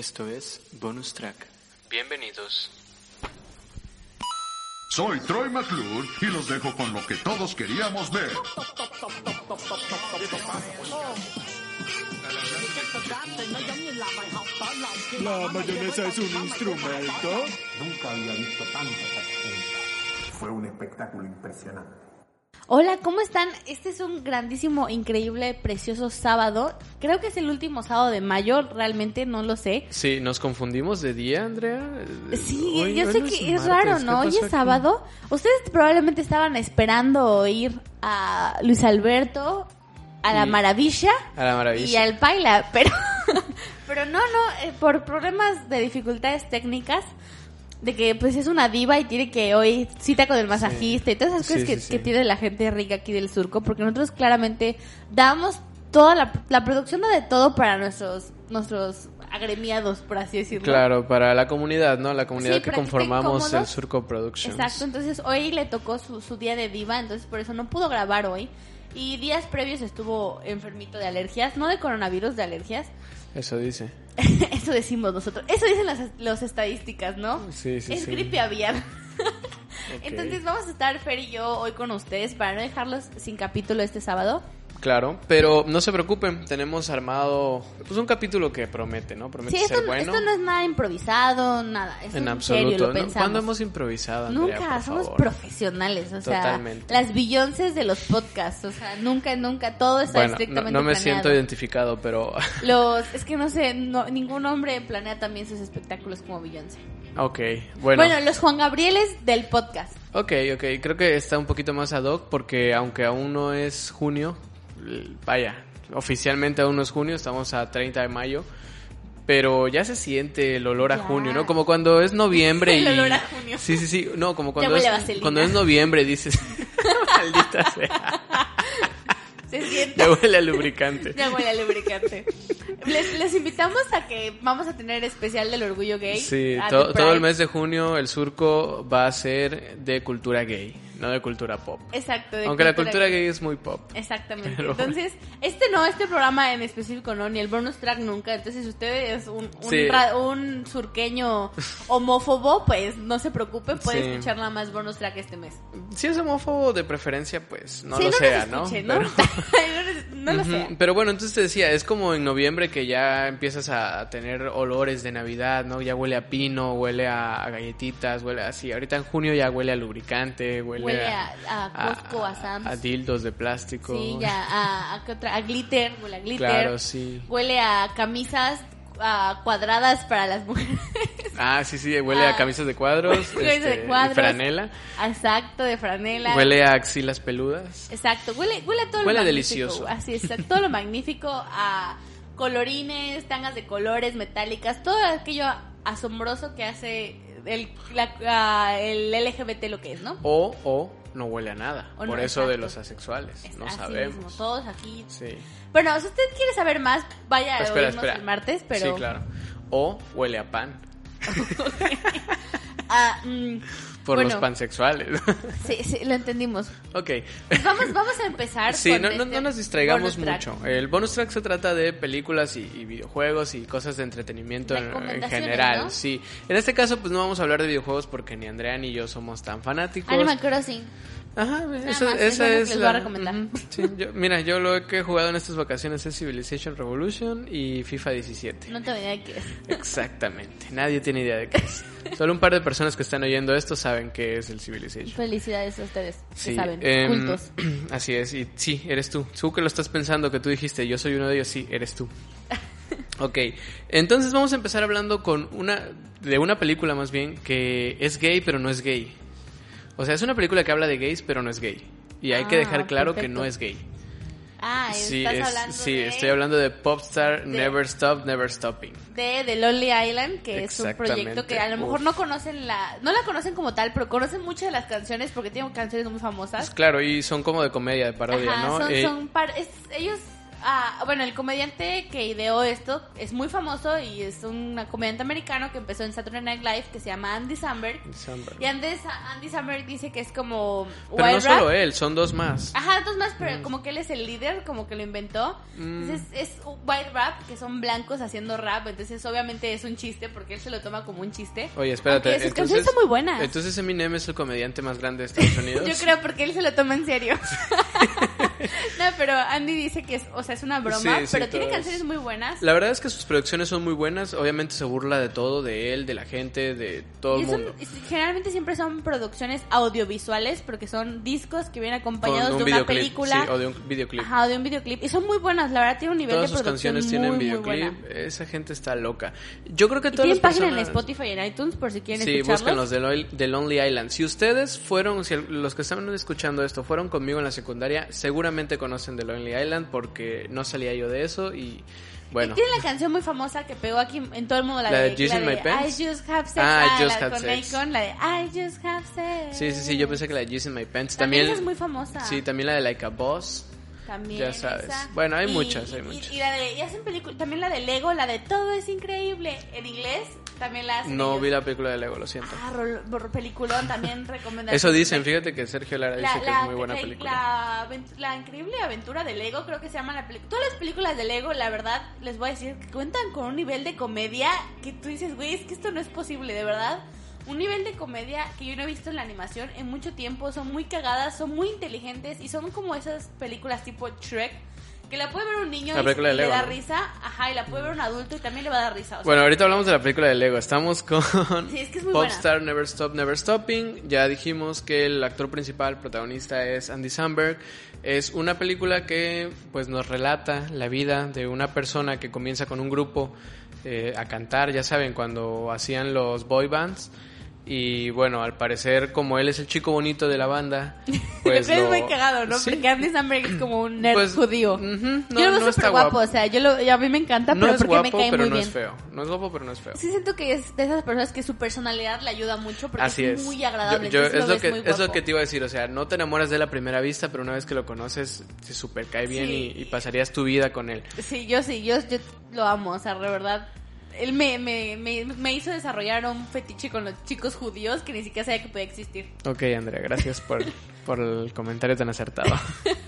Esto es Bonus Track. Bienvenidos. Soy Troy McClure y los dejo con lo que todos queríamos ver. La mayonesa es un instrumento. Nunca había visto tanta gente. Fue un espectáculo impresionante. Hola, ¿cómo están? Este es un grandísimo, increíble, precioso sábado. Creo que es el último sábado de mayo, realmente no lo sé. Sí, nos confundimos de día, Andrea. Sí, Hoy- yo hoy sé no que es martes, raro, ¿qué ¿no? Hoy es aquí? sábado. Ustedes probablemente estaban esperando oír a Luis Alberto, a la Y- Maravilla A la maravilla. y al Paila, pero, pero no, no, eh, por problemas de dificultades técnicas, de que pues es una diva y tiene que hoy cita con el masajista y todas esas Sí, cosas que, sí, sí. que tiene la gente rica aquí del surco, porque nosotros claramente damos toda la, la producción de todo para nuestros, nuestros agremiados, por así decirlo. Claro, para la comunidad, ¿no? La comunidad Sí, que conformamos el. Surco Productions. Exacto, entonces hoy le tocó su, su día de diva, entonces por eso no pudo grabar hoy. Y días previos estuvo enfermito de alergias, no de coronavirus, de alergias. Eso dice. Eso decimos nosotros. Eso dicen las, las estadísticas, ¿no? Sí, sí, es sí. gripe aviar. Entonces vamos a estar Fer y yo hoy con ustedes para no dejarlos sin capítulo este sábado. Claro, pero no se preocupen, tenemos armado pues un capítulo que promete, ¿no? Promete Sí, esto, ser bueno. esto no es nada improvisado, nada. Es en en serio, absoluto. lo ¿no? ¿Cuándo hemos improvisado, Andrea, Nunca, por somos favor? profesionales, o sea, Totalmente. las Beyoncés de los podcasts, o sea, nunca, nunca, todo está Bueno, no, estrictamente no me planeado. siento identificado, pero... Los, es que no sé, no- ningún hombre planea también sus espectáculos como Beyoncé. ok, bueno. Bueno, los Juan Gabrieles del podcast. Ok, ok, creo que está un poquito más ad hoc porque aunque aún no es junio, vaya, oficialmente aún no es junio, estamos a 30 de mayo, pero ya se siente el olor a Ya. junio, ¿no? Como cuando es noviembre El y... olor a junio. Sí, sí, sí, no, como cuando, es, cuando es noviembre dices, maldita sea, Se siente. ya huele a lubricante. Ya huele a lubricante. Les, les invitamos a que vamos a tener especial del orgullo gay. Sí, to- todo el mes de junio el surco va a ser de cultura gay, no de cultura pop. Exacto. de Aunque la cultura gay es muy pop. Exactamente. Pero- Entonces, este no, este programa en específico no, ni el bonus track nunca. Entonces, si usted es un, un, Sí. ra- un surqueño homófobo, pues no se preocupe, puede Sí. escuchar nada más bonus track este mes. Si es homófobo de preferencia, pues no Sí, lo sea, escuche, ¿no? ¿no? Pero- no lo sea. Pero bueno, entonces te decía, es como en noviembre que ya empiezas a tener olores de Navidad, ¿no? Ya huele a pino, huele a, a galletitas, huele así. Ahorita en junio ya huele a lubricante, huele, Huele a, a Costco, a, Sam's. a dildos de plástico. Sí, ya, a, a, a glitter, huele a glitter. Claro, sí. Huele a camisas a cuadradas para las mujeres. Ah, sí, sí, huele Ah. a camisas de cuadros, de este, y cuadros. franela, Exacto, de franela. huele a axilas peludas. Exacto, huele, huele a todo Huele lo delicioso. magnífico. Así es, a todo lo magnífico, a colorines, tangas de colores, metálicas, todo aquello asombroso que hace el, la- el LGBT lo que es, ¿no? O, o no huele a nada. O Por no, eso de los asexuales. Es no así sabemos. mismo, todos aquí. Sí. Bueno, si usted quiere saber más, vaya a oírnos espera. el martes, pero... Sí, claro. O huele a pan. Ah, mm, Por bueno, los pansexuales. Sí, sí, lo entendimos. ok. Pues vamos, vamos a empezar Sí, con no, no, este no nos distraigamos mucho. El bonus track se trata de películas y, y videojuegos y cosas de entretenimiento en, general. ¿no? Sí. En este caso, pues no vamos a hablar de videojuegos porque ni Andrea ni yo somos tan fanáticos. Animal Crossing. Ajá, esa, más, esa es les la... voy a recomendar. Ujú, sí, yo- mira, yo lo que he jugado en estas vacaciones es Civilization Revolution y FIFA 17. No tengo idea de qué es. Exactamente, nadie tiene idea de qué es. Solo un par de personas que están oyendo esto saben qué es el Civilization. Felicidades a ustedes, Sí, que saben, cultos. Así es, y sí, eres tú. Tú que lo estás pensando, que tú dijiste, yo soy uno de ellos, sí, eres tú. Ok, entonces vamos a empezar hablando con una, de una película más bien, que es gay pero no es gay. O sea, es una película que habla de gays, pero no es gay. Y hay que Ah, dejar claro que no es gay. Ah, Sí, estás es- hablando sí de, estoy hablando de Popstar de- Never Stop, Never Stopping. de The Lonely Island, que es un proyecto que a lo mejor Uf. no conocen la... No la conocen como tal, pero conocen muchas de las canciones porque tienen canciones muy famosas. Pues claro, y son como de comedia, de parodia, Ajá, ¿no? son, Eh, son par- es- ellos, ah, bueno, el comediante que ideó esto es muy famoso y es un comediante americano que empezó en Saturday Night Live que se llama Andy Samberg. Samberg. Y Andy, Andy Samberg dice que es como Pero no rap. solo él, son dos más. Ajá, dos más, pero como que él es el líder, como que lo inventó. Mm. Entonces es white rap, que son blancos haciendo rap. Entonces obviamente es un chiste porque él se lo toma como un chiste. Oye, espérate. Sus canciones son muy buenas. Entonces Eminem es el comediante más grande de Estados Unidos. Yo creo porque él se lo toma en serio. no, pero Andy dice que es, o sea, es una broma, Sí, sí, pero tiene canciones muy buenas. La verdad es que sus producciones son muy buenas. Obviamente se burla de todo, de él, de la gente, de todo Y el mundo. generalmente siempre son producciones audiovisuales porque son discos que vienen acompañados un de una videoclip, película. sí, o de un videoclip. Ajá, o de un videoclip. Y son muy buenas, la verdad tiene un nivel Todas de sus producción canciones muy, tienen muy videoclip. buena. Esa gente está loca. Yo creo que todas tienen las página en personas... Spotify y en iTunes por si quieren Sí, escucharlos. búsquenlos de, Lo- de Lonely Island. Si ustedes fueron, si los que están escuchando esto fueron conmigo en la secundaria, seguramente conocen de Lonely Island porque no salía yo de eso y bueno. Y tiene la canción muy famosa que pegó aquí en todo el mundo, la, ¿La de de, la de? I Just Have Sex, Ah, ah, Just la Have con Sex. Akon, la de I Just Have Sex. Sí, sí, sí, yo pensé que la de Jizz in My Pants. También También, es muy famosa. Sí, también la de Like a Boss. También Ya sabes. esa. Bueno, hay Y- muchas, hay y- muchas. Y, la de, y hacen también la de Lego, la de Todo es increíble. En inglés también la No ellos. vi la película de Lego, lo siento. Ah, rol- rol- peliculón también recomendable. Eso dicen, fíjate que Sergio Lara dice La, que la- es muy buena la- película. La increíble aventura de Lego, creo que se llama la película. Todas las películas de Lego, la verdad, les voy a decir que cuentan con un nivel de comedia que tú dices, güey, es que esto no es posible, de verdad. Un nivel de comedia que yo no he visto en la animación en mucho tiempo. Son muy cagadas, son muy inteligentes y son como esas películas tipo Shrek. Que la puede ver un niño La y, película de y le da ¿no? risa, ajá, y la puede ver un adulto y también le va a dar risa. o sea, Bueno, ahorita hablamos de la película de Lego. Estamos con Sí, es que es muy buena. Popstar Never Stop, Never Stopping. Ya dijimos que el actor principal, protagonista, es Andy Samberg. Es una película que pues nos relata la vida de una persona que comienza con un grupo eh, a cantar, ya saben, cuando hacían los boy bands. Y bueno, al parecer, como él es el chico bonito de la banda, pues es lo- muy cagado, ¿no? Sí. Porque Andy Samberg es como un nerd Pues, judío. no- yo lo veo no súper guapo, guapo. o sea, yo lo, a mí me encanta, No pero es porque guapo, me cae pero muy no bien. es feo. No es guapo, pero no es feo. Sí siento que es de esas personas que su personalidad le ayuda mucho porque Así es, es. muy agradable. Yo- yo- entonces es, lo que, es lo que te iba a decir, o sea, no te enamoras de él a primera vista, pero una vez que lo conoces, te super cae bien Sí. y, y pasarías tu vida con él. Sí, yo sí, yo, yo lo amo, o sea, de verdad. Él me, me, me, me hizo desarrollar un fetiche con los chicos judíos que ni siquiera sabía que podía existir. Ok, Andrea, gracias por, por el comentario tan acertado.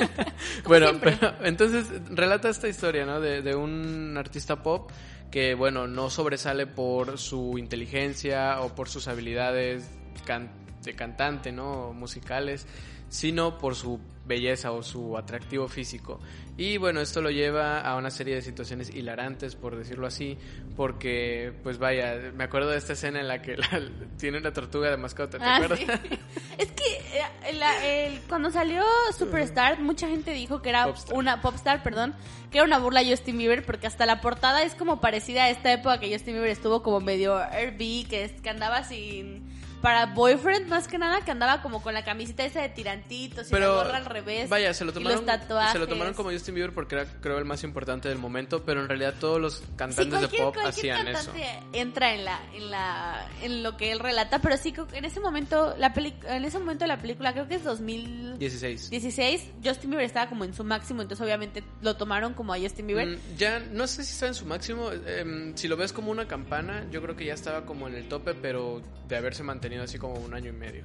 bueno, siempre. pero entonces relata esta historia, ¿no? De, de un artista pop que, bueno, no sobresale por su inteligencia o por sus habilidades can- de cantante, ¿no? Musicales, sino por su belleza o su atractivo físico. Y bueno, esto lo lleva a una serie de situaciones hilarantes, por decirlo así, porque, pues vaya, me acuerdo de esta escena en la que la- tiene una tortuga de mascota, ¿te Ah, acuerdas? sí. Es que eh, la- el- cuando salió Superstar, mucha gente dijo que era Popstar. una Popstar, perdón, que era una burla a Justin Bieber porque hasta la portada es como parecida a esta época que Justin Bieber estuvo como medio RB, que, es- que andaba sin para boyfriend más que nada, que andaba como con la camiseta esa de tirantitos y pero la gorra al revés. vaya se lo tomaron se lo tomaron como Justin Bieber porque era creo el más importante del momento pero en realidad todos los Sí, cantantes de pop hacían eso entra en la, en la, en lo que él relata, pero sí en ese momento, la peli, en ese momento de la película, creo que es 2016, 16 Justin Bieber estaba como en su máximo, entonces obviamente lo tomaron como a Justin Bieber. Mm, ya no sé si está en su máximo em, si lo ves como una campana yo creo que ya estaba como en el tope pero de haberse mantenido así como un año y medio.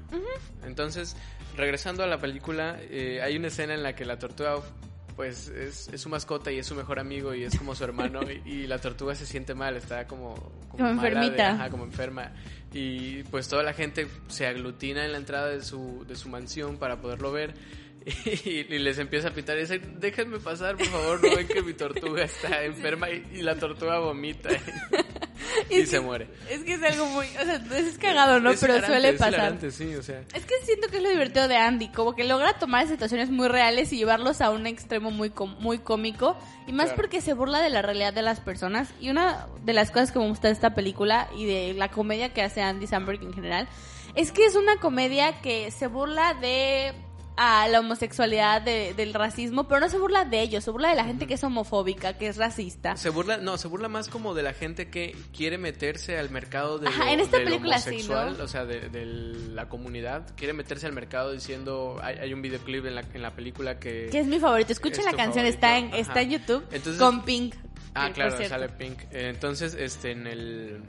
Entonces regresando a la película eh, hay una escena en la que la tortuga pues es, es su mascota y es su mejor amigo y es como su hermano y, y la tortuga se siente mal, está como, Como de- enfermita. ajá, como enferma. Y pues toda la gente se aglutina en la entrada de su, de su mansión para poderlo ver y, y les empieza a pitar y dice, déjenme pasar, por favor, no ven que mi tortuga está enferma y, y la tortuga vomita y, se que- muere. Es que es algo muy, o sea, es cagado, ¿no? Es pero hilarante, suele pasar. hilarante, sí, o sea. Es que siento que es lo divertido de Andy, como que logra tomar situaciones muy reales y llevarlos a un extremo muy muy cómico y más Claro. porque se burla de la realidad de las personas y una de las cosas que me gusta de esta película y de la comedia que hace Andy Samberg en general Es que es una comedia que se burla de a la homosexualidad, de- del racismo, pero no se burla de ellos, se burla de la gente que es homofóbica, que es racista. Se burla, no, se burla más como de la gente que quiere meterse al mercado de Ajá, lo- en esta del película sí, homosexual, ¿no? o sea, de, de la comunidad, quiere meterse al mercado diciendo, hay, hay un videoclip en la, en la película que... Que es mi favorito. Escuchen Es la canción, favorito, está en, ajá. está en YouTube Entonces- con Pink. Ah, claro, sale Pink. Entonces, este, en el...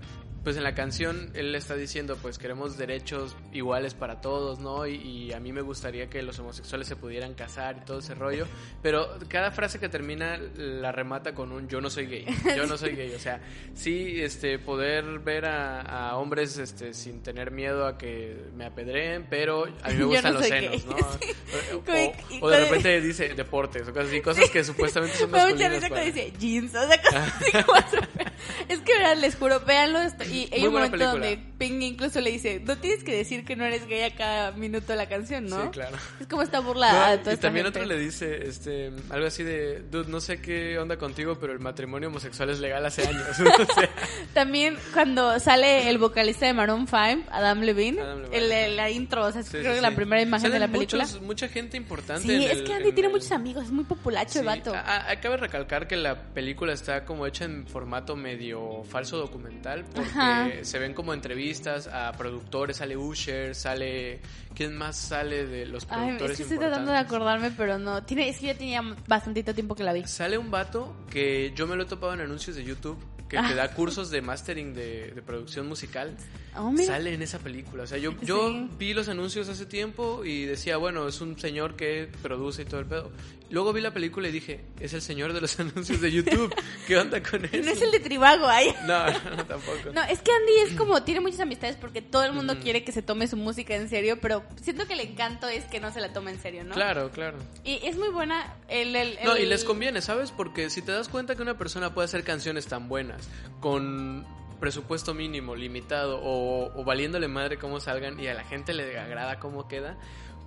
Pues en la canción él está diciendo, pues queremos derechos iguales para todos, ¿no? Y, y a mí me gustaría que los homosexuales se pudieran casar y todo ese rollo. Pero cada frase que termina la remata con un yo no soy gay, yo no soy gay. O sea, sí, este, poder ver a, a hombres este, sin tener miedo a que me apedreen, pero a mí me gustan no los senos, gay. ¿no? O, de repente dice deportes o cosas así, cosas que supuestamente son Me da mucha masculinas risa dice jeans, o sea, cosas así como Es que, verdad, les juro, véanlo. esto- Y hay Muy un momento película. donde Ping incluso le dice, no tienes que decir que no eres gay a cada minuto de la canción, ¿no? Sí, claro. Es como esta burla No, toda y esta también gente. otro le dice este algo así de dude no sé qué onda contigo pero el matrimonio homosexual es legal hace años o sea, También cuando sale el vocalista de Maroon 5, Adam Levine, Adam Levine. el, el- la intro, o sea, es sí, creo sí, que la primera imagen de la película. muchos- mucha gente importante Sí, es el- que Andy en tiene el- muchos amigos, es muy populacho el vato. a- a- cabe recalcar que la película está como hecha en formato medio falso documental porque Ajá. se ven como entrevistas a productores, sale Usher, sale ¿quién más sale de los Ay, es productores que estoy tratando de acordarme, pero no. Tiene, es que ya tenía bastantito tiempo que la vi. Sale un vato que yo me lo he topado en anuncios de YouTube que te da cursos de mastering de, de producción musical. Oh. Sale en esa película. O sea, yo, yo Sí. vi los anuncios hace tiempo y decía, bueno, es un señor que produce y todo el pedo. Luego vi la película y dije, es el señor de los anuncios de YouTube. ¿Qué onda con eso? No es el de Tribago, ay. No, no, tampoco. No, es que Andy es como, tiene muchas amistades porque todo el mundo quiere que se tome su música en serio, pero siento que el encanto es que no se la tome en serio, ¿no? Claro, claro. Y es muy buena el... el, No, y les conviene, ¿sabes? Porque si te das cuenta que una persona puede hacer canciones tan buenas, con presupuesto mínimo, limitado, o, o valiéndole madre cómo salgan y a la gente le agrada cómo queda,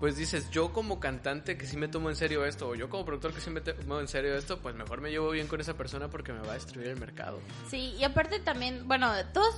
pues dices, yo como cantante que sí me tomo en serio esto, o yo como productor que sí me tomo en serio esto, pues mejor me llevo bien con esa persona porque me va a destruir el mercado. Sí, y aparte también, bueno, todos,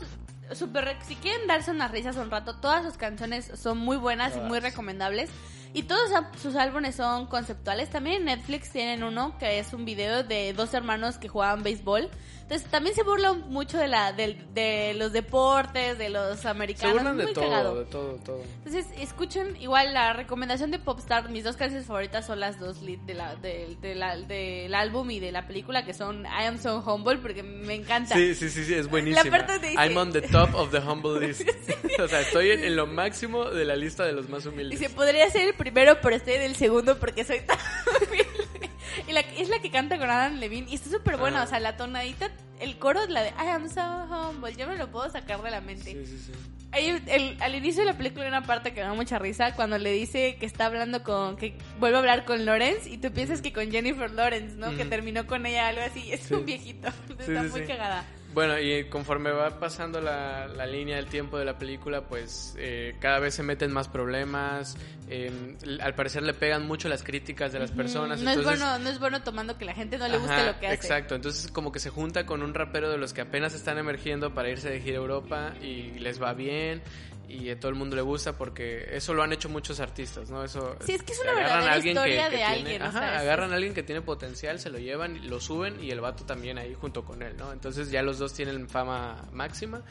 super, si quieren darse unas risas un rato, todas sus canciones son muy buenas y muy recomendables. Y todos sus álbumes son conceptuales. También en Netflix tienen uno que es un video de dos hermanos que jugaban béisbol. Entonces también se burla mucho de la del- de los deportes, de los Se americanos. burlan de muy todo, cagado. de todo, todo. Entonces, escuchen igual la recomendación de Popstar. Mis dos canciones favoritas son las dos lead de la, de- de la- del álbum y de la película, que son I Am So Humble, porque me encanta. Sí, sí, sí, sí, es buenísima. La parte dice- I'm on the top of the humble list. o sea, estoy en, en lo máximo de la lista de los más humildes. Dice, podría ser el primero, pero estoy en el segundo porque soy tan humilde. Y la, es la que canta con Adam Levine. Y está súper buena. Ah. O sea, la tonadita, el coro es la de I am so humble. Yo me lo puedo sacar de la mente. Sí, sí, sí. Ahí, el- al inicio de la película hay una parte que me da mucha risa cuando le dice que está hablando con, que vuelve a hablar con Lawrence y tú piensas que con Jennifer Lawrence, ¿no? Que Ujú. terminó con ella algo así. Es Sí. un viejito. Está muy sí. cagada. Bueno, y conforme va pasando la, la línea del tiempo de la película, pues eh, cada vez se meten más problemas. Eh, al parecer le pegan mucho las críticas de las personas. no, entonces, es bueno, no es bueno tomando que la gente no le guste Ajá, lo que hace. Exacto, entonces como que se junta con un rapero de los que apenas están emergiendo para irse de gira a Europa y les va bien y a todo el mundo le gusta porque eso lo han hecho muchos artistas, ¿no? Eso Sí, es que es una agarran verdadera historia de tiene- alguien, o ajá, sea, agarran a alguien que tiene potencial, se lo llevan, lo suben y el vato también ahí junto con él, ¿no? Entonces ya los dos tienen fama máxima.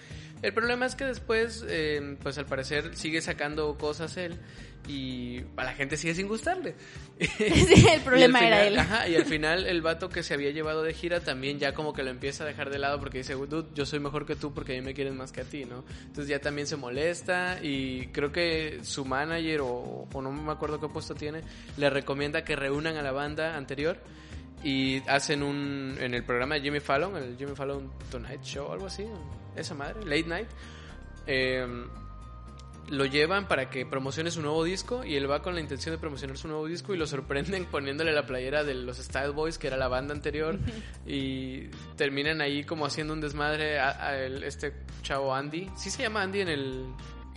El problema es que después, eh, pues al parecer sigue sacando cosas él y a la gente sigue sin gustarle. Sí, el problema Y al era final- él. Ajá, y al final el vato que se había llevado de gira también ya como que lo empieza a dejar de lado porque dice, dude, yo soy mejor que tú porque a mí me quieren más que a ti, ¿no? Entonces ya también se molesta y creo que su manager o, o no me acuerdo qué puesto tiene, le recomienda que reúnan a la banda anterior y hacen un, en el programa de Jimmy Fallon, el Jimmy Fallon Tonight Show, algo así, esa madre, Late Night. Eh, lo llevan para que promocione su nuevo disco y él va con la intención de promocionar su nuevo disco y lo sorprenden poniéndole la playera de los Style Boys, que era la banda anterior, y terminan ahí como haciendo un desmadre a, a el- este chavo Andy. Sí se llama Andy en el,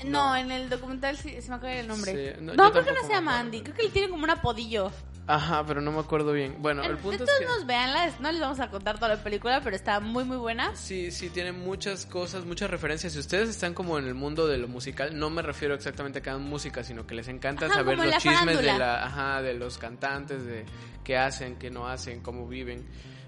No, en el documental sí, se me acuerda el nombre. Sí, no, no, creo que no se llama. Andy. Creo que él tiene como un apodillo. Ajá, pero no me acuerdo bien. Bueno, el punto de es todos que... modos, véanla. No les vamos a contar toda la película, pero está muy, muy buena. Sí, sí, tiene muchas cosas, muchas referencias. Si ustedes están como en el mundo de lo musical, no me refiero exactamente a cada música, sino que les encanta Ajá, saber los chismes de, la, ajá, de los cantantes, de qué hacen, qué no hacen, cómo viven.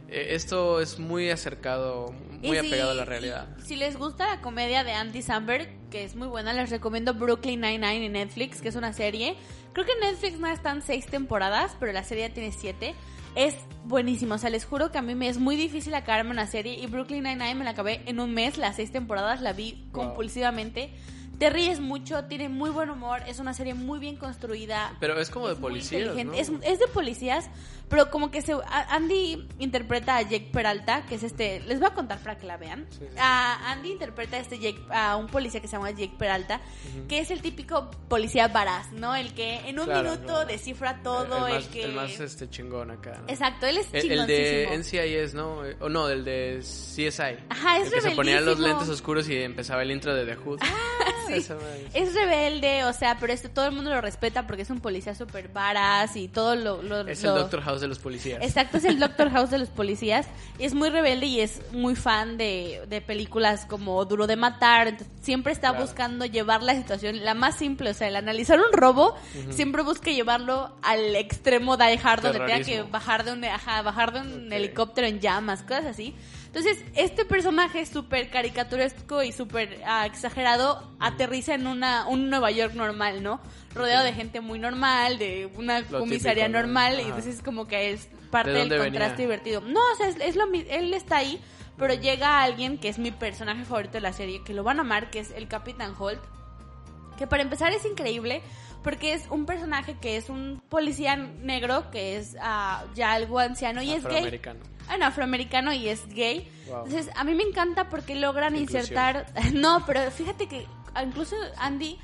Eh, esto es muy acercado, muy Y si- apegado a la realidad. y Si les gusta la comedia de Andy Samberg, que es muy buena, les recomiendo Brooklyn Nine-Nine en Netflix, que es una serie. Creo que en Netflix no están seis temporadas, pero la serie ya tiene siete. Es buenísimo, o sea, les juro que a mí me es muy difícil acabarme una serie y Brooklyn Nine-Nine me la acabé en un mes, las seis temporadas, la vi Wow. compulsivamente. Te ríes mucho, tiene muy buen humor, es una serie muy bien construida. Pero es como de Es policías. Es, es de policías, pero como que se a- Andy interpreta a Jake Peralta, que es este, les voy a contar para que la vean. Sí, sí, sí. A Andy interpreta a este Jake, a un policía que se llama Jake Peralta, que es el típico policía varaz, ¿no? El que en un Claro, minuto descifra todo, el, el, más, que el más, este, chingón acá. ¿no? Exacto, él es El, el de. NCIS, ¿no? O no, el de CSI. Ajá, es el que se ponía los lentes oscuros y empezaba el intro de The Hood. Sí. Es rebelde, o sea, pero este, todo el mundo lo respeta porque es un policía súper varaz y todo lo... lo- Es lo- el Doctor House de los policías. Exacto, es el Doctor House de los policías. Y es muy rebelde y es muy fan de, de películas como Duro de Matar. Entonces, siempre está Claro. buscando llevar la situación la más simple. O sea, el analizar un robo, siempre busca llevarlo al extremo Die Hard, donde tenga que bajar de un, ajá, bajar de un helicóptero en llamas, cosas así. Entonces, este personaje súper caricaturesco y súper ah, exagerado aterriza en una, un Nueva York normal, ¿no? Rodeado de gente muy normal, de una Lo comisaría típico, ¿no? normal, y entonces como que es parte ¿De del contraste venía? divertido. No, o sea, es, es lo él está ahí, pero llega alguien que es mi personaje favorito de la serie, que lo van a amar, que es el Capitán Holt, que para empezar es increíble porque es un personaje que es un policía negro que es ah, ya algo anciano y es gay. Afroamericano. No, afroamericano y es gay. Wow. Entonces, a mí me encanta porque logran Inclusión. insertar... No, pero fíjate que incluso Andy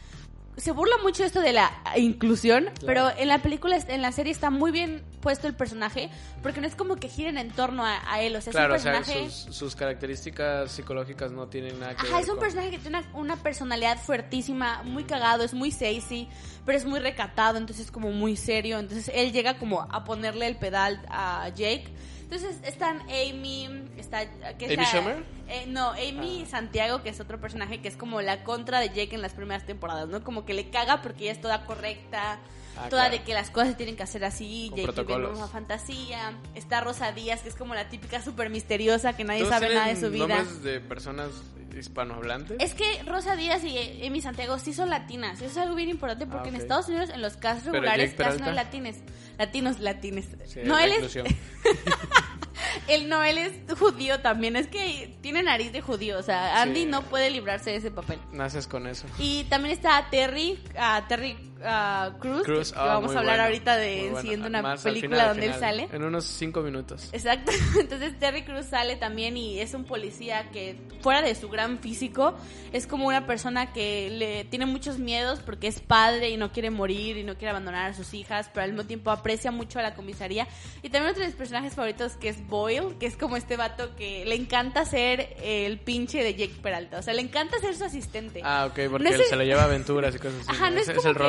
se burla mucho esto de la inclusión, pero en la película, en la serie está muy bien puesto el personaje porque no es como que giren en torno a, a él, o sea, Claro, o es un sea, personaje... sus, sus características psicológicas no tienen nada que Ajá, ver es un con- personaje que tiene una, una personalidad fuertísima, muy cagado, es muy sexy, pero es muy recatado, entonces es como muy serio. Entonces él llega como a ponerle el pedal a Jake. Entonces están Amy, está... Que ¿Amy Schumer? Eh, no, Amy Santiago, que es otro personaje que es como la contra de Jake en las primeras temporadas, ¿no? Como que le caga porque ella es toda correcta, Ah, toda claro. de que las cosas se tienen que hacer así, Con Jake vive una fantasía. Está Rosa Díaz, que es como la típica súper misteriosa que nadie ¿Todos sabe nada de su vida. nombres de personas hispanohablantes? Es que Rosa Díaz y Emi Santiago sí son latinas. Eso es algo bien importante porque Ah, en Estados Unidos en los casos regulares casi no hay latines. Latinos, latines. Sí, no, él es, inclusión. él no, él es judío también. Es que tiene nariz de judío. O sea, Andy Sí. no puede librarse de ese papel. Naces con eso. Y también está Terry, ah, Terry ah, Cruz, Cruz, que ah, vamos a hablar bueno, ahorita de bueno. siguiendo una Más al película final, donde él sale. En unos cinco minutos. Exacto. Entonces Terry Cruz sale también y es un policía que fuera de su gran físico es como una persona que le tiene muchos miedos porque es padre y no quiere morir y no quiere abandonar a sus hijas, pero al mismo tiempo aprecia mucho a la comisaría. Y también otro de mis personajes favoritos que es Boyle, que es como este vato que le encanta ser el pinche de Jake Peralta, o sea, le encanta ser su asistente. Ah, ok, porque No es él el- se lo lleva a aventuras y cosas así. Ajá, no es, es, como el que-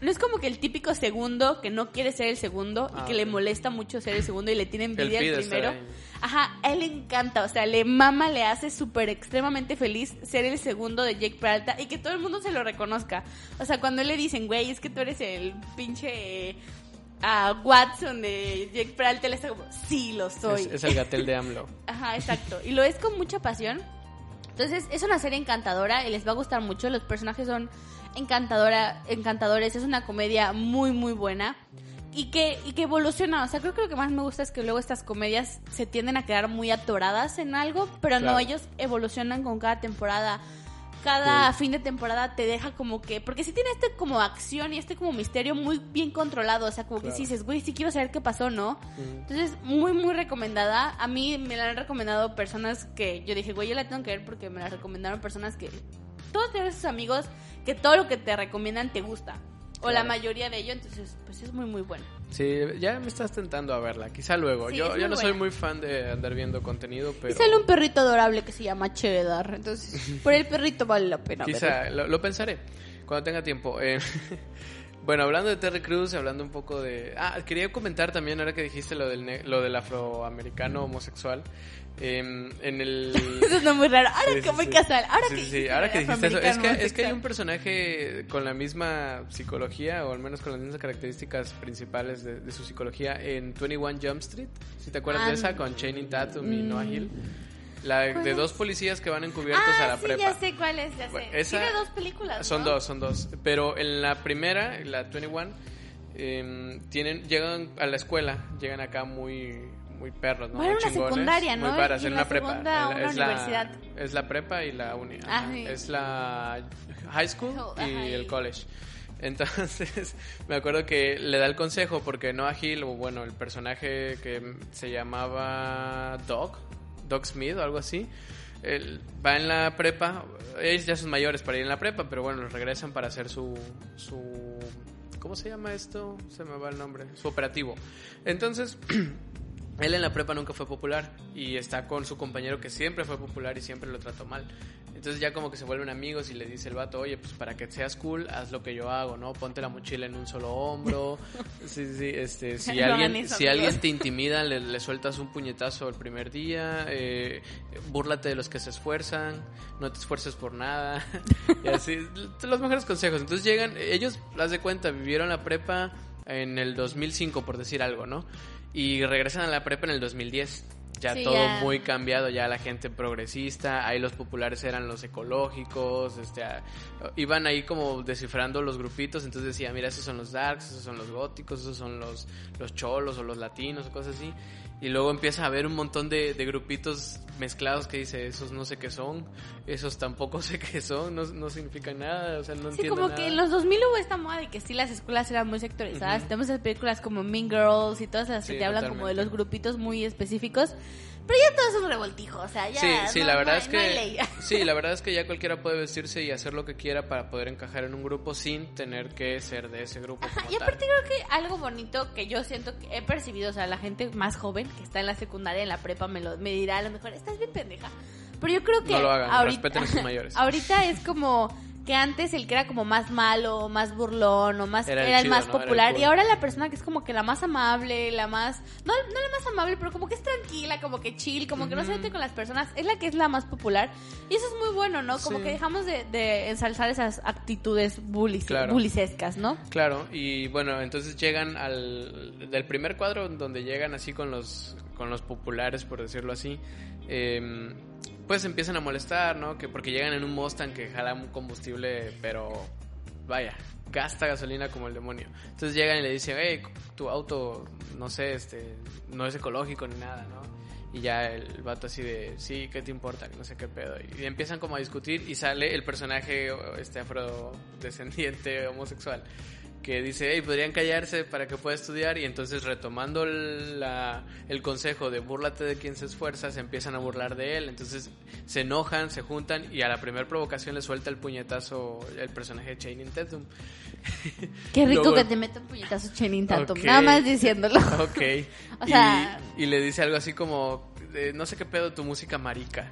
No es como que el típico segundo que no quiere ser el segundo Ah, y que le ok. molesta mucho ser el segundo y le tiene envidia estar primero. Ajá, a él le encanta, o sea, le mama, le hace súper extremadamente feliz ser el segundo de Jake Peralta y que todo el mundo se lo reconozca. O sea, cuando le dicen, güey, es que tú eres el pinche a Watson de Jake Peralta, él está como, sí, lo soy. Es, es el gatel de AMLO. Ajá, exacto. Y lo es con mucha pasión. Entonces, es una serie encantadora y les va a gustar mucho. Los personajes son encantadora, encantadores. Es una comedia muy, muy buena. Y que, y que evoluciona. O sea, creo que lo que más me gusta es que luego estas comedias se tienden a quedar muy atoradas en algo, pero no, ellos evolucionan con cada temporada. Cada fin de temporada te deja como que. Porque sí tiene este como acción y este como misterio muy bien controlado. O sea, como que sí dices, güey, sí quiero saber qué pasó, ¿no? Entonces, muy, muy recomendada. A mí me la han recomendado personas que yo dije, güey, yo la tengo que ver porque me la recomendaron personas que. Todos tienes esos amigos que todo lo que te recomiendan te gusta. O la Claro. mayoría de ello, entonces pues es muy muy bueno. Sí, ya me estás tentando a verla. Quizá luego. Sí, yo yo no soy muy fan de andar viendo contenido, pero... Y sale un perrito adorable que se llama Cheddar, entonces por el perrito vale la pena. Quizá, lo, lo pensaré cuando tenga tiempo. Eh, bueno, hablando de Terry Crews, hablando un poco de... Ah, quería comentar también, ahora que dijiste lo del, ne- lo del afroamericano homosexual, em, en el... Eso es muy raro. Ahora Sí, que voy sí. Ahora Sí, que sí, ahora que dijiste eso. Es que, es que hay un personaje con la misma psicología, o al menos con las mismas características principales de, de su psicología, en 21 Jump Street. Si te acuerdas de Ah, esa, con Channing Tatum y Noah Hill. La ¿Cuál de es? dos policías que van encubiertos ah, a la sí, prepa. ya sé cuál es, ya Bueno, sé. esa- Tiene dos películas, Son ¿no? dos, son dos. Pero en la primera, la 21, em, tienen, llegan a la escuela, llegan acá muy muy perros, ¿no? Bueno, Muy una chingones, secundaria, ¿no? Muy paras, Y en la una prepa. segunda, En la- una es la- universidad. es la prepa y la uni. Ah, ajá. sí. Es la high school Ajá, y y- el college. Entonces, me acuerdo que le da el consejo porque Noah Hill, o bueno, el personaje que se llamaba Doc, Doc Smith o algo así, él va en la prepa, ellos ya son mayores para ir en la prepa, pero bueno, regresan para hacer su, su ¿cómo se llama esto? Se me va el nombre, su operativo. Entonces, él en la prepa nunca fue popular y está con su compañero que siempre fue popular y siempre lo trató mal. Entonces ya como que se vuelven amigos y le dice el vato, oye, pues para que seas cool, haz lo que yo hago, ¿no? Ponte la mochila en un solo hombro. Sí, sí, este, si No alguien, si alguien te intimida, le, le sueltas un puñetazo el primer día, eh, búrlate de los que se esfuerzan, no te esfuerces por nada. y así, los mejores consejos. Entonces llegan, ellos, las de cuenta, vivieron la prepa en el 2005, por decir algo, ¿no? Y regresan a la prepa en el 2010. Ya Sí, todo ya. muy cambiado, ya la gente progresista, ahí los populares eran los ecológicos, este, a- iban ahí como descifrando los grupitos, entonces decía, mira, esos son los darks, esos son los góticos, esos son los, los cholos o los latinos o cosas así. Y luego empieza a haber un montón de, de grupitos mezclados que dice, esos no sé qué son, esos tampoco sé qué son, no, no significan nada, o sea, no Sí, entiendo como nada. que en los 2000 hubo esta moda de que sí las escuelas eran muy sectorizadas. Tenemos esas películas como Mean Girls y todas las que te hablan como de los grupitos muy específicos. Pero ya todo es un revoltijo, o sea, ya Sí, sí, no- la no verdad es no hay que ley. sí, la verdad es que ya cualquiera puede vestirse y hacer lo que quiera para poder encajar en un grupo sin tener que ser de ese grupo. Ajá, como y tal. aparte creo que algo bonito que yo siento que he percibido, o sea, la gente más joven que está en la secundaria, en la prepa, me, lo, me dirá a lo mejor, estás bien pendeja. Pero yo creo que No lo hagan, ahorita, respeten a sus mayores. ahorita es como que antes el que era como más malo, más burlón o más Era era, el chido, más ¿no? Era el popular y ahora la persona que es como que la más amable, la más no no la más amable, pero como que es tranquila, como que chill, como que no se mete con las personas, es la que es la más popular y eso es muy bueno, ¿no? Como Sí. que dejamos de, de ensalzar esas actitudes bullies, Claro. bullicescas, ¿no? Claro, y bueno, entonces llegan al del primer cuadro donde llegan así con los con los populares, por decirlo así. eh, pues empiezan a molestar, ¿no? Que porque llegan en un Mustang que jala un combustible, pero vaya, gasta gasolina como el demonio. Entonces llegan y le dicen, hey, tu auto, no sé, este, no es ecológico ni nada, ¿no? Y ya el vato así de, sí, ¿qué te importa? No sé qué pedo. Y empiezan como a discutir y sale el personaje, este afrodescendiente homosexual, que dice, hey, podrían callarse para que pueda estudiar. Y entonces retomando el, la- el consejo de búrlate de quien se esfuerza, se empiezan a burlar de él. Entonces se enojan, se juntan y a la primera provocación le suelta el puñetazo el personaje de Channing Tatum. Qué rico Luego- que te meta un puñetazo Channing Tatum, nada más diciéndolo. Ok. O Y- sea- y, le dice algo así como, eh, no sé qué pedo tu música marica.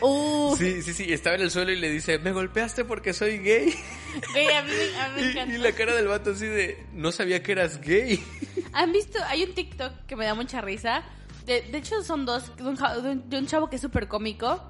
Uh, Sí, sí, sí, estaba en el suelo y le dice, me golpeaste porque soy gay. güey, a mí, me- a mí me Y, encanta. y la cara del vato así de, no sabía que eras gay. ¿Han visto? Hay un TikTok que me da mucha risa. De, de hecho, son dos. De un, ja- de un- de un chavo que es súper cómico.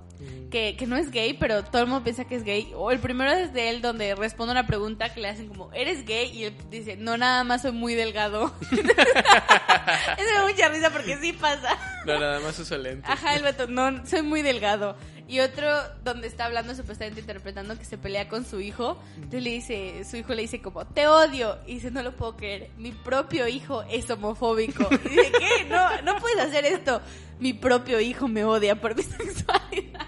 Que, que no es gay, pero todo el mundo piensa que es gay. O el primero es de él, donde responde una pregunta que le hacen como: ¿Eres gay? Y él dice: No, nada más soy muy delgado. Eso me da mucha risa porque sí pasa. No, nada más uso lentes. Ajá, el vato, no, soy muy delgado. Y otro donde está hablando, supuestamente interpretando que se pelea con su hijo. Entonces le dice, su hijo le dice como, te odio. Y dice, no lo puedo creer, mi propio hijo es homofóbico. Y dice, ¿qué? No, no puedes hacer esto. Mi propio hijo me odia por mi sexualidad.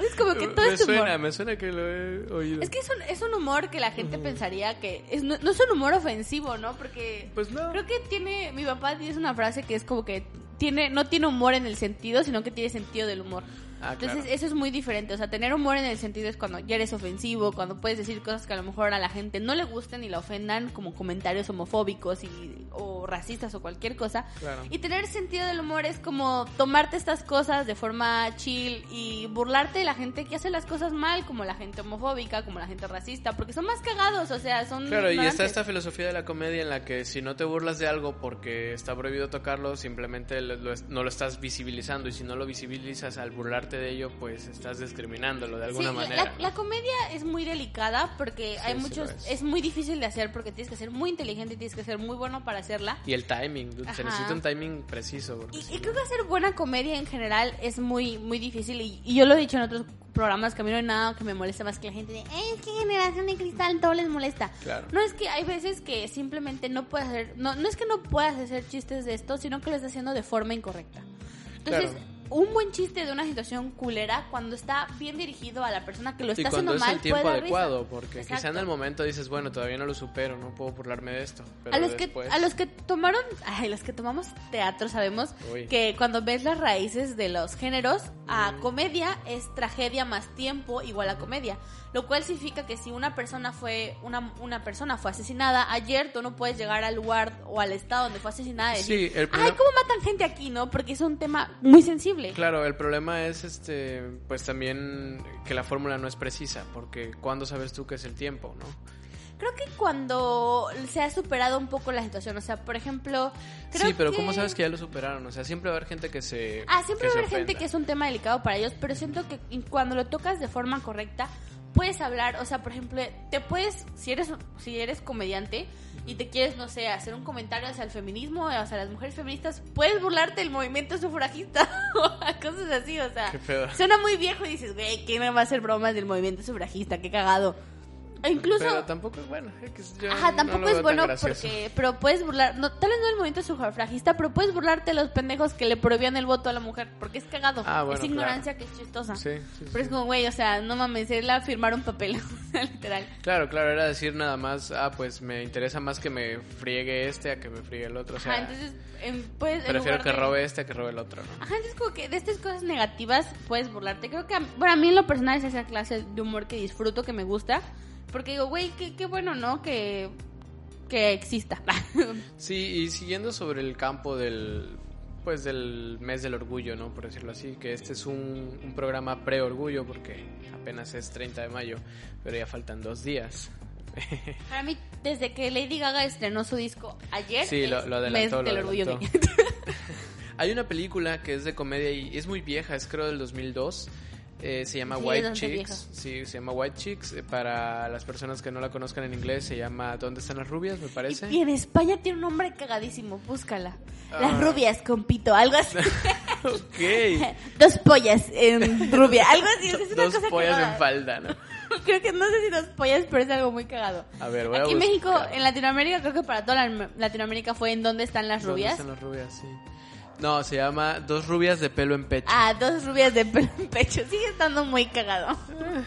Es como que todo me este humor. suena, me suena que lo he oído. Es que es un, es un humor que la gente pensaría que es, no, no es un humor ofensivo, ¿no? Porque Pues no. creo que tiene, mi papá dice una frase que es como que tiene, no tiene humor en el sentido, sino que tiene sentido del humor. Ah, Entonces claro. eso es muy diferente, o sea, tener humor en el sentido es cuando ya eres ofensivo, cuando puedes decir cosas que a lo mejor a la gente no le gusten y la ofendan, como comentarios homofóbicos y, o racistas o cualquier cosa. Claro. Y tener sentido del humor es como tomarte estas cosas de forma chill y burlarte de la gente que hace las cosas mal, como la gente homofóbica, como la gente racista, porque son más cagados, o sea, son... Claro, y está esta filosofía de la comedia en la que si no te burlas de algo porque está prohibido tocarlo, simplemente no lo estás visibilizando y si no lo visibilizas al burlarte de ello, pues estás discriminándolo de alguna Sí, manera. La, ¿no? la comedia es muy delicada porque hay muchos... es. es. muy difícil de hacer porque tienes que ser muy inteligente y tienes que ser muy bueno para hacerla. Y el timing, se necesita un timing preciso. Y, si y no- creo que hacer buena comedia en general es muy muy difícil y, y yo lo he dicho en otros programas que a mí no hay nada que me moleste más que la gente de "Eh, es que generación de cristal todo les molesta Claro. no es que hay veces que simplemente no puedes hacer no, no es que no puedas hacer chistes de esto sino que lo estás haciendo de forma incorrecta entonces Claro. Un buen chiste de una situación culera cuando está bien dirigido a la persona que lo Y está cuando haciendo es mal el tiempo puede dar adecuado, risa. porque quizá Exacto. en el momento dices, bueno, todavía no lo supero, no puedo burlarme de esto. Pero a los después... que a los que tomaron ay los que tomamos teatro sabemos Uy. que cuando ves las raíces de los géneros a comedia es tragedia más tiempo igual a comedia lo cual significa que si una persona fue una, una persona fue asesinada ayer tú no puedes llegar al lugar o al estado donde fue asesinada y decir Sí, el ay problema- cómo matan gente aquí no porque es un tema muy sensible Claro, el problema es este, pues también que la fórmula no es precisa, porque ¿cuándo sabes tú qué es el tiempo, no? creo que cuando se ha superado un poco la situación o sea por ejemplo creo Sí, pero que... ¿cómo sabes que ya lo superaron? O sea, siempre va a haber gente que se Ah, siempre que va a haber gente que es un tema delicado para ellos, pero siento que cuando lo tocas de forma correcta, puedes hablar, o sea, por ejemplo, te puedes, si eres, si eres comediante y te quieres, no sé, hacer un comentario hacia el feminismo, hacia las mujeres feministas, puedes burlarte del movimiento sufragista o cosas así, o sea, suena muy viejo y dices, güey, ¿quién me va a hacer bromas del movimiento sufragista? Qué cagado. E incluso... Pero tampoco es bueno. es que yo Ajá, no tampoco veo es bueno porque, pero puedes burlar, no, tal vez no el movimiento sufragista, pero puedes burlarte de los pendejos que le prohibían el voto a la mujer, porque es cagado, Ah, bueno, es ignorancia que es chistosa. Sí, sí, Pero es sí. como, güey, o sea, no mames, él a firmar un papel, literal. Claro, claro, era decir nada más, ah, pues me interesa más que me friegue este a que me friegue el otro. O sea, Ajá, entonces, en, puedes, en prefiero lugar que de- robe este a que robe el otro, ¿no? Ajá, entonces como que de estas cosas negativas puedes burlarte. Creo que, a- bueno, a mí en lo personal es esa clase de humor que disfruto, que me gusta, porque digo, güey, qué, qué bueno, ¿no? Que, que exista. Sí, y siguiendo sobre el campo del pues del mes del orgullo, ¿no? Por decirlo así, que este es un, un programa pre-orgullo porque apenas es 30 de mayo, pero ya faltan dos días. Para mí, desde que Lady Gaga estrenó su disco ayer, Sí, lo- lo adelantó, mes del lo orgullo. Hay una película que es de comedia y es muy vieja, es creo del 2002. Eh, se llama Sí, White Chicks. Sí, se llama White Chicks. eh, para las personas que no la conozcan en inglés, se llama ¿Dónde están las rubias? Me parece. Y en España tiene un nombre cagadísimo, búscala. Ah. Las rubias con pito, algo así. ok. dos pollas en rubia, algo así. Es una Dos cosa pollas cagada. en falda, ¿no? Creo que no sé si dos pollas, pero es algo muy cagado. A ver, voy a Aquí en México, en Latinoamérica, creo que para toda la- Latinoamérica fue en ¿Dónde están las ¿Dónde rubias? están las rubias? Sí. No, se llama Dos rubias de pelo en pecho. Ah, dos rubias de pelo en pecho. Sigue estando muy cagado.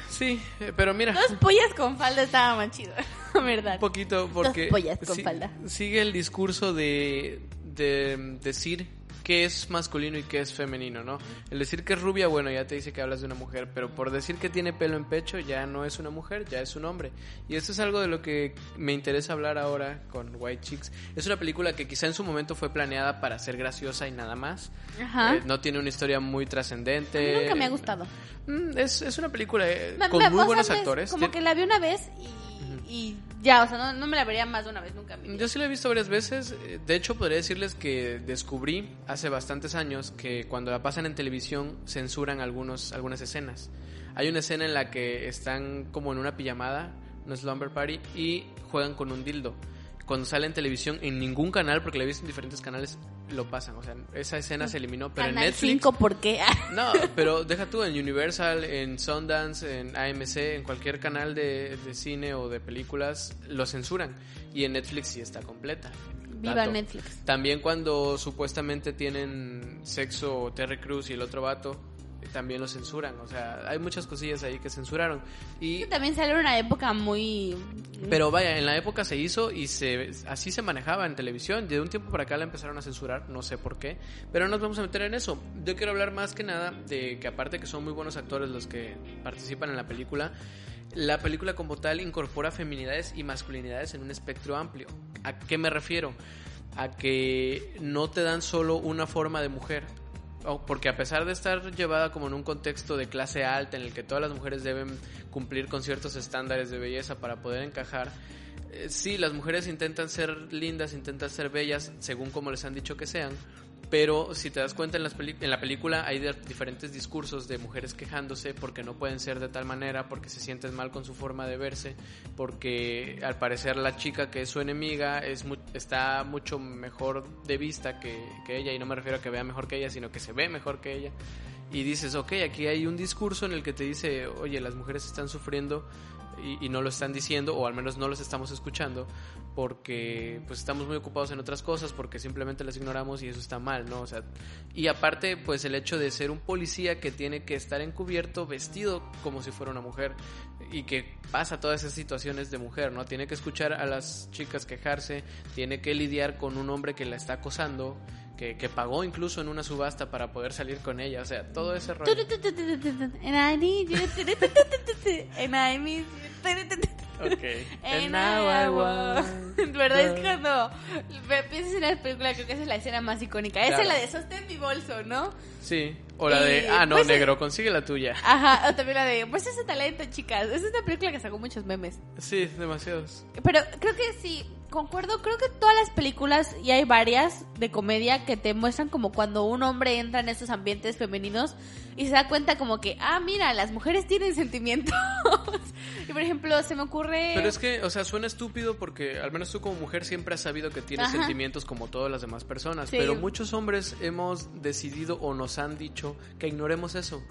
Sí, eh, pero mira, Dos pollas con falda estaba más chido, la verdad. un poquito porque Dos pollas con si- falda. sigue el discurso de, de decir qué es masculino y qué es femenino, ¿no? El decir que es rubia, bueno, ya te dice que hablas de una mujer, pero por decir que tiene pelo en pecho ya no es una mujer, ya es un hombre. Y esto es algo de lo que me interesa hablar ahora con White Chicks. Es una película que quizá en su momento fue planeada para ser graciosa y nada más. Ajá. Eh, no tiene una historia muy trascendente. Nunca me ha gustado. Mm, Es, es una película eh, Me- con me- muy buenos actores. Como que la vi una vez y, y ya, o sea, no, no me la vería más de una vez nunca. Yo sí la he visto varias veces. eh, De hecho, podría decirles que descubrí hace bastantes años que cuando la pasan en televisión censuran algunos, algunas escenas. Hay una escena en la que están como en una pijamada, no es slumber party, y juegan con un dildo. Cuando sale en televisión, en ningún canal, porque la he visto en diferentes canales, lo pasan. O sea, esa escena se eliminó, pero en Canal Netflix... 5, ¿por qué? No, pero deja tú en Universal, en Sundance, en AMC, en cualquier canal de, de cine o de películas, lo censuran. Y en Netflix sí está completa. Viva Dato. Netflix. También cuando supuestamente tienen sexo Terry Crews y el otro vato, también lo censuran. O sea, hay muchas cosillas ahí que censuraron. Y También salió en una época muy... pero vaya, en la época se hizo y se así se manejaba en televisión. De un tiempo para acá la empezaron a censurar, no sé por qué. Pero no nos vamos a meter en eso. Yo quiero hablar más que nada de que aparte que son muy buenos actores los que participan en la película, la película como tal incorpora feminidades y masculinidades en un espectro amplio. ¿A qué me refiero? A que no te dan solo una forma de mujer. O- Porque a pesar de estar llevada como en un contexto de clase alta en el que todas las mujeres deben cumplir con ciertos estándares de belleza para poder encajar, eh, sí, las mujeres intentan ser lindas, intentan ser bellas, según como les han dicho que sean, pero si te das cuenta en, las en la película hay diferentes discursos de mujeres quejándose porque no pueden ser de tal manera, porque se sienten mal con su forma de verse, porque al parecer la chica que es su enemiga es mu- está mucho mejor de vista que, que ella, y no me refiero a que vea mejor que ella, sino que se ve mejor que ella. Y dices, ok, aquí hay un discurso en el que te dice, oye, las mujeres están sufriendo y, no lo están diciendo, o al menos no los estamos escuchando, porque pues estamos muy ocupados en otras cosas, porque simplemente las ignoramos y eso está mal, ¿no? O sea, y aparte, pues el hecho de ser un policía que tiene que estar encubierto, vestido como si fuera una mujer, y que pasa todas esas situaciones de mujer, ¿no? Tiene que escuchar a las chicas quejarse, tiene que lidiar con un hombre que la está acosando, que, que pagó incluso en una subasta para poder salir con ella, o sea, todo ese rollo. And I need you. And I miss you. Ok. And now I want. ¿Verdad? Es cuando piensas en la película, creo que esa es la escena más icónica. Esa Claro. es la de sostén mi bolso, ¿no? Sí, o la de, Y, ah, no, pues, negro, consigue la tuya. Ajá, o también la de, pues ese talento, chicas. Esa es una película que sacó muchos memes. Sí, demasiados. Pero creo que sí, concuerdo, creo que todas las películas, y hay varias de comedia que te muestran como cuando un hombre entra en estos ambientes femeninos y se da cuenta como que, ah, mira, las mujeres tienen sentimientos. y por ejemplo, se me ocurre... Pero es que, o sea, suena estúpido porque al menos tú como mujer siempre has sabido que tienes Ajá. sentimientos como todas las demás personas, Sí. pero muchos hombres hemos decidido o nos han dicho que ignoremos eso.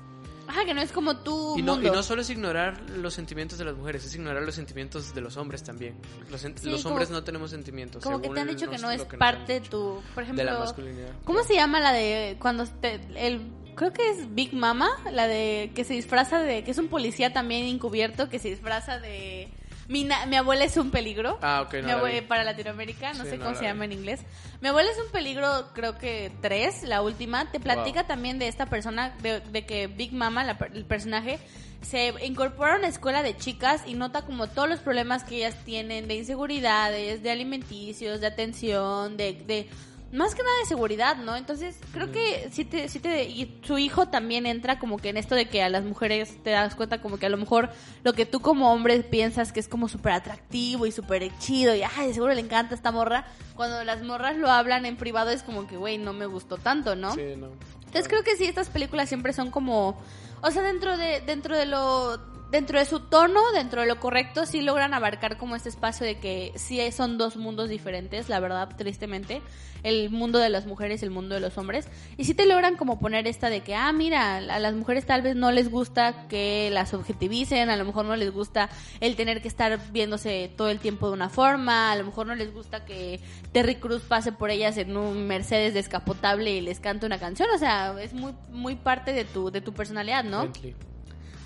Ajá, que no es como tú. Y no, y no solo es ignorar los sentimientos de las mujeres, es ignorar los sentimientos de los hombres también. Los, en- Sí, los como- hombres no tenemos sentimientos. Como que te han dicho que no es que parte de tu... Por ejemplo... de la masculinidad. ¿Cómo se llama la de cuando te, el creo que es Big Mama, la de que se disfraza de que es un policía también encubierto que se disfraza de mi, na- mi abuela es un peligro. Ah, ok, no Mi la abue- vi. para Latinoamérica, no Sí, sé no cómo se vi. llama en inglés. Mi abuela es un peligro, creo que tres, la última. Te platica Wow. también de esta persona, de, de que Big Mama, la el personaje, se incorpora a una escuela de chicas y nota como todos los problemas que ellas tienen de inseguridades, de alimenticios, de atención, de, de más que nada de seguridad, ¿no? Entonces creo que sí te, sí te, y su hijo también entra como que en esto de que a las mujeres te das cuenta como que a lo mejor lo que tú como hombre piensas que es como súper atractivo y súper chido y ay, seguro le encanta esta morra, cuando las morras lo hablan en privado es como que, güey, no me gustó tanto, ¿no? Sí, no. Entonces creo que sí, estas películas siempre son como, o sea, dentro de, dentro de lo, dentro de su tono, dentro de lo correcto, sí logran abarcar como este espacio de que sí son dos mundos diferentes, la verdad, tristemente, el mundo de las mujeres y el mundo de los hombres, y sí te logran como poner esta de que, ah, mira, a las mujeres tal vez no les gusta que las objetivicen, a lo mejor no les gusta el tener que estar viéndose todo el tiempo de una forma, a lo mejor no les gusta que Terry Cruz pase por ellas en un Mercedes descapotable y les cante una canción, o sea, es muy muy parte de tu de tu personalidad, ¿no?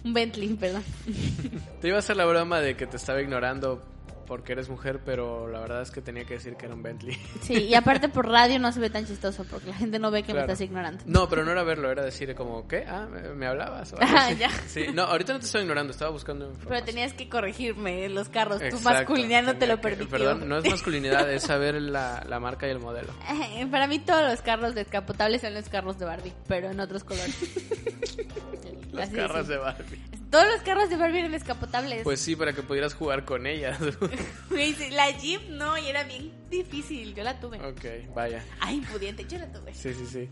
Un Bentley, perdón. Te iba a hacer la broma de que te estaba ignorando porque eres mujer, pero la verdad es que tenía que decir que era un Bentley. Sí, y aparte por radio no se ve tan chistoso porque la gente no ve que me estás ignorando. No, pero no era verlo, era decir como, ¿qué? Ah, ¿me, me hablabas? O algo Ah, así. ya. Sí, no, ahorita no te estoy ignorando, estaba buscando Pero tenías que corregirme los carros, tu masculinidad no te lo que- permitió. Perdón, no es masculinidad, es saber la, la marca y el modelo. Eh, Para mí todos los carros descapotables son los carros de Barbie, pero en otros colores. Los Así carros de Barbie. Todos los carros de Barbie eran descapotables. Pues sí, para que pudieras jugar con ellas. La Jeep no, y era bien difícil, yo la tuve. ok, vaya. Ay, impudiente, yo la tuve. Sí, sí, sí.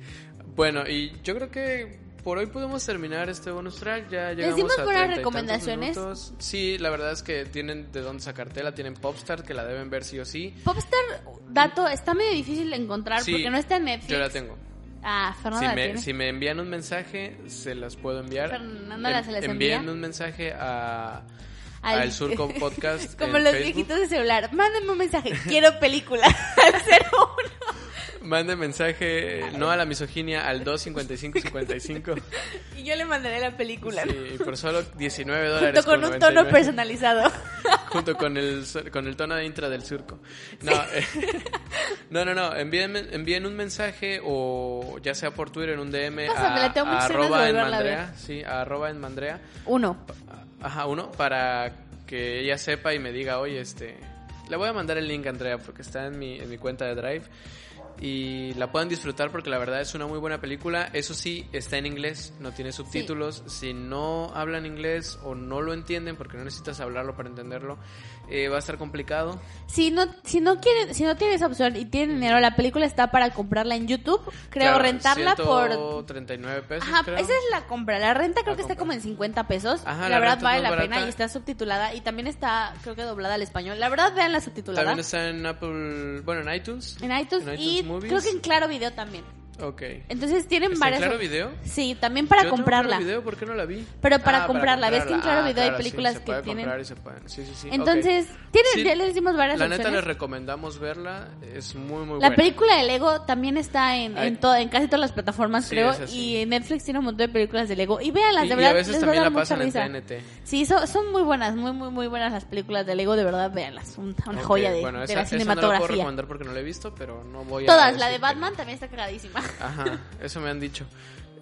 Bueno, y yo creo que por hoy podemos terminar este bonus track. Ya llegamos dimos a buenas 30 y tantos recomendaciones? minutos. Sí, la verdad es que tienen de dónde sacártela. Tienen Popstar, que la deben ver sí o sí. Popstar, dato, está medio difícil de encontrar Sí, porque no está en Netflix. Yo la tengo. Ah, Si Fernanda la me, tiene. si me envían un mensaje, se las puedo enviar. Fernanda se las envía. Envíenme un mensaje a, Al- al Surco Podcast. Como en los Facebook. viejitos de celular. Mándenme un mensaje. Quiero película. Al 01. Mande mensaje no a la misoginia al 25555. Y yo le mandaré la película. Sí, y por solo 19 dólares. Junto con con un tono 99. personalizado. Junto con el, con el tono de intra del surco. No, eh, no, no, no. Envíen, envíen un mensaje o ya sea por Twitter en un DM Pásamela, a, tengo a arroba en. Mandrea. Sí, a arroba en Mandrea. Uno. Ajá, uno, para que ella sepa y me diga, oye, este... Le voy a mandar el link a Andrea porque está en mi, en mi cuenta de Drive. Y la pueden disfrutar porque la verdad es una muy buena película. Eso sí, está en inglés, no tiene subtítulos. Si no hablan inglés o no lo entienden, porque no necesitas hablarlo para entenderlo, eh, va a estar complicado. Si no, si no quieren, si no tienen esa opción y tienen dinero, la película está para comprarla en YouTube. Creo Claro, rentarla por 139 pesos. Ajá, creo. esa es la compra. La renta creo La que está como en 50 pesos. Ajá, la, la verdad vale la pena y está subtitulada. Y también está, creo que doblada al español. La verdad, vean la subtitulada. También está en Apple, bueno, en iTunes. En iTunes, y Creo que en Claro Video también. Ok. Entonces tienen ¿Está en varias. Claro Video? Sí, también para Yo tengo comprarla. Claro Video, ¿por qué no la vi? Pero para Ah, comprarla, ¿ves que en Claro Ah, Video hay claro, sí, películas se que puede tienen- comprar y se pueden. Sí, sí, sí. Entonces, ok. tienen, Sí, ya les dimos varias La neta opciones. les recomendamos verla, es muy muy La buena. película de Lego también está en, en, en casi todas las plataformas, Sí, creo. Y Netflix tiene un montón de películas de Lego. Y véanlas, Y- de y verdad. a veces les va también a dar la pasan en. TNT. Sí, son, son muy buenas, muy, muy, muy buenas las películas de Lego, de verdad, véanlas. Un- Una joya de, la esa no la puedo cinematografía. recomendar porque no la he visto, pero no voy a Todas, la de Batman también está cagadísima. Ajá, eso me han dicho.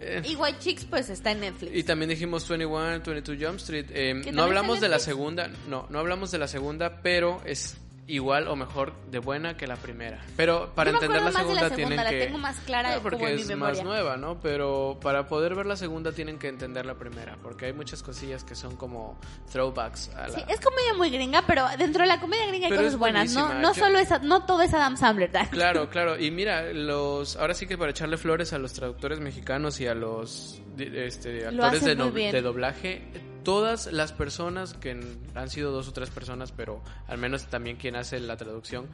Eh, Y White Chicks, pues está en Netflix. Y también dijimos 21, 22 Jump Street. Eh, ¿Que no hablamos de la segunda, no, no hablamos de la segunda, pero es igual o mejor de buena que la primera. Pero para Yo entender la de la segunda, segunda, tienen la que tengo más clara Claro, porque como en mi es memoria. más nueva, ¿no? Pero para poder ver la segunda tienen que entender la primera, porque hay muchas cosillas que son como throwbacks a la Sí, es comedia muy gringa, pero dentro de la comedia gringa hay Pero cosas es buenas. No, no Yo- solo es, no todo es Adam Sandler. ¿verdad? Claro, claro. Y mira, los ahora sí que para echarle flores a los traductores mexicanos y a los este, actores de, no- de doblaje, todas las personas que han sido dos o tres personas, pero al menos también quien hace la traducción,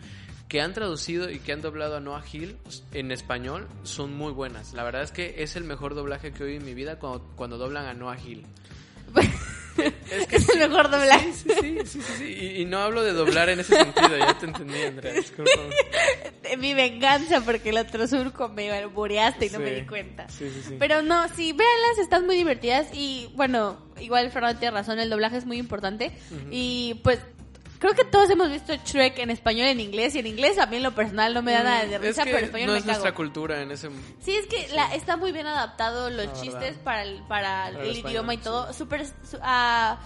que han traducido y que han doblado a Noah Hill en español son muy buenas. La verdad es que es el mejor doblaje que oí en mi vida cuando, cuando doblan a Noah Hill. Es que es el mejor doblaje. Sí, sí, sí. Y, no hablo de doblar en ese sentido, ya te entendí, Andrea. mi venganza porque el otro surco me albureaste y no me di cuenta. Sí, sí, sí. Pero no, sí, véanlas, están muy divertidas y bueno, igual Fernando tiene razón, el doblaje es muy importante y pues creo que todos hemos visto Shrek en español, en inglés y en inglés a mí en lo personal no me da nada de Mm, risa, es que pero en español no me es cago. nuestra cultura en ese Sí, es que La, está muy bien adaptado los La chistes verdad. para el, para Para el el idioma y todo. Ah,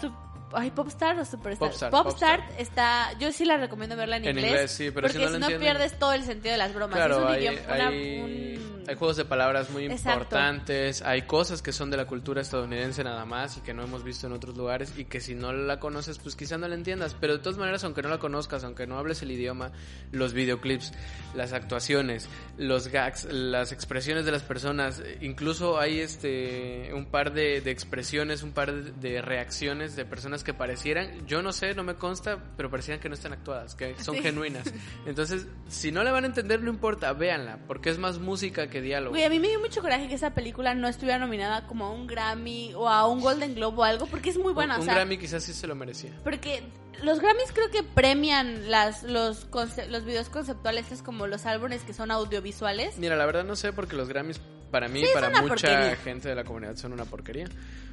su- ay, Popstar o Superstar. Popstar, Popstar, Popstar. está, yo sí la recomiendo verla en, En inglés. inglés, sí, pero si porque no lo si no pierdes todo el sentido de las bromas. Claro, es un hay, idioma, una- hay- un- hay juegos de palabras muy Exacto. importantes, hay cosas que son de la cultura estadounidense nada más y que no hemos visto en otros lugares y que si no la conoces pues quizá no la entiendas, pero de todas maneras aunque no la conozcas, aunque no hables el idioma, los videoclips, las actuaciones, los gags, las expresiones de las personas, incluso hay este un par de, de expresiones, un par de, de reacciones de personas que parecieran, yo no sé, no me consta, pero parecieran que no están actuadas, que son Sí. genuinas. Entonces, si no la van a entender, no importa, véanla, porque es más música que diálogo. Güey, a mí me dio mucho coraje que esa película no estuviera nominada como a un Grammy o a un Golden Globe o algo, porque es muy buena. un o sea, Grammy quizás sí se lo merecía. Porque los Grammys creo que premian las los los videos conceptuales, es como los álbumes que son audiovisuales. Mira, la verdad no sé porque los Grammys para mí Sí, para mucha porquería. gente de la comunidad son una porquería.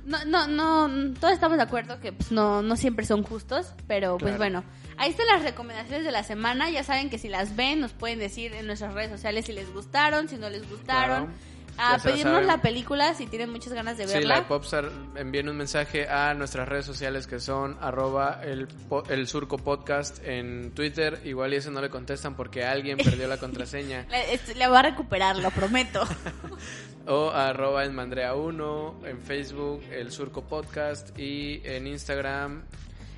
No, no, no, todos estamos de acuerdo que pues, no, no siempre son justos, pero pues Claro. bueno, ahí están las recomendaciones de la semana, ya saben que si las ven nos pueden decir en nuestras redes sociales si les gustaron, si no les gustaron, Claro. A se la pedirnos la película si tienen muchas ganas de Sí, verla. la de Popstar, envíen un mensaje a nuestras redes sociales que son arroba el, el surco podcast en Twitter. Igual y eso no le contestan porque alguien perdió la contraseña. La, es- la voy a recuperar, lo prometo. O arroba en Mandrea1, en Facebook, el surco podcast y en Instagram,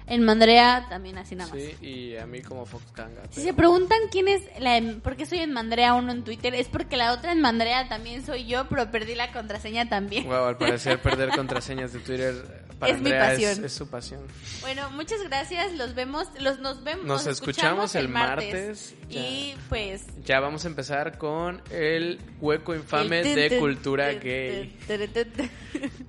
en Mandrea también así nada más. sí, y a mí como Fox Kanga. Si se preguntan quién es la por qué soy en Mandrea uno en Twitter, es porque la otra en Mandrea también soy yo, pero perdí la contraseña también. Wow, al parecer perder contraseñas de Twitter para Es mi pasión. es su pasión. Bueno, muchas gracias, los vemos, los nos vemos, Nos escuchamos el martes, ya. y pues Ya vamos a empezar con el hueco infame el de cultura gay.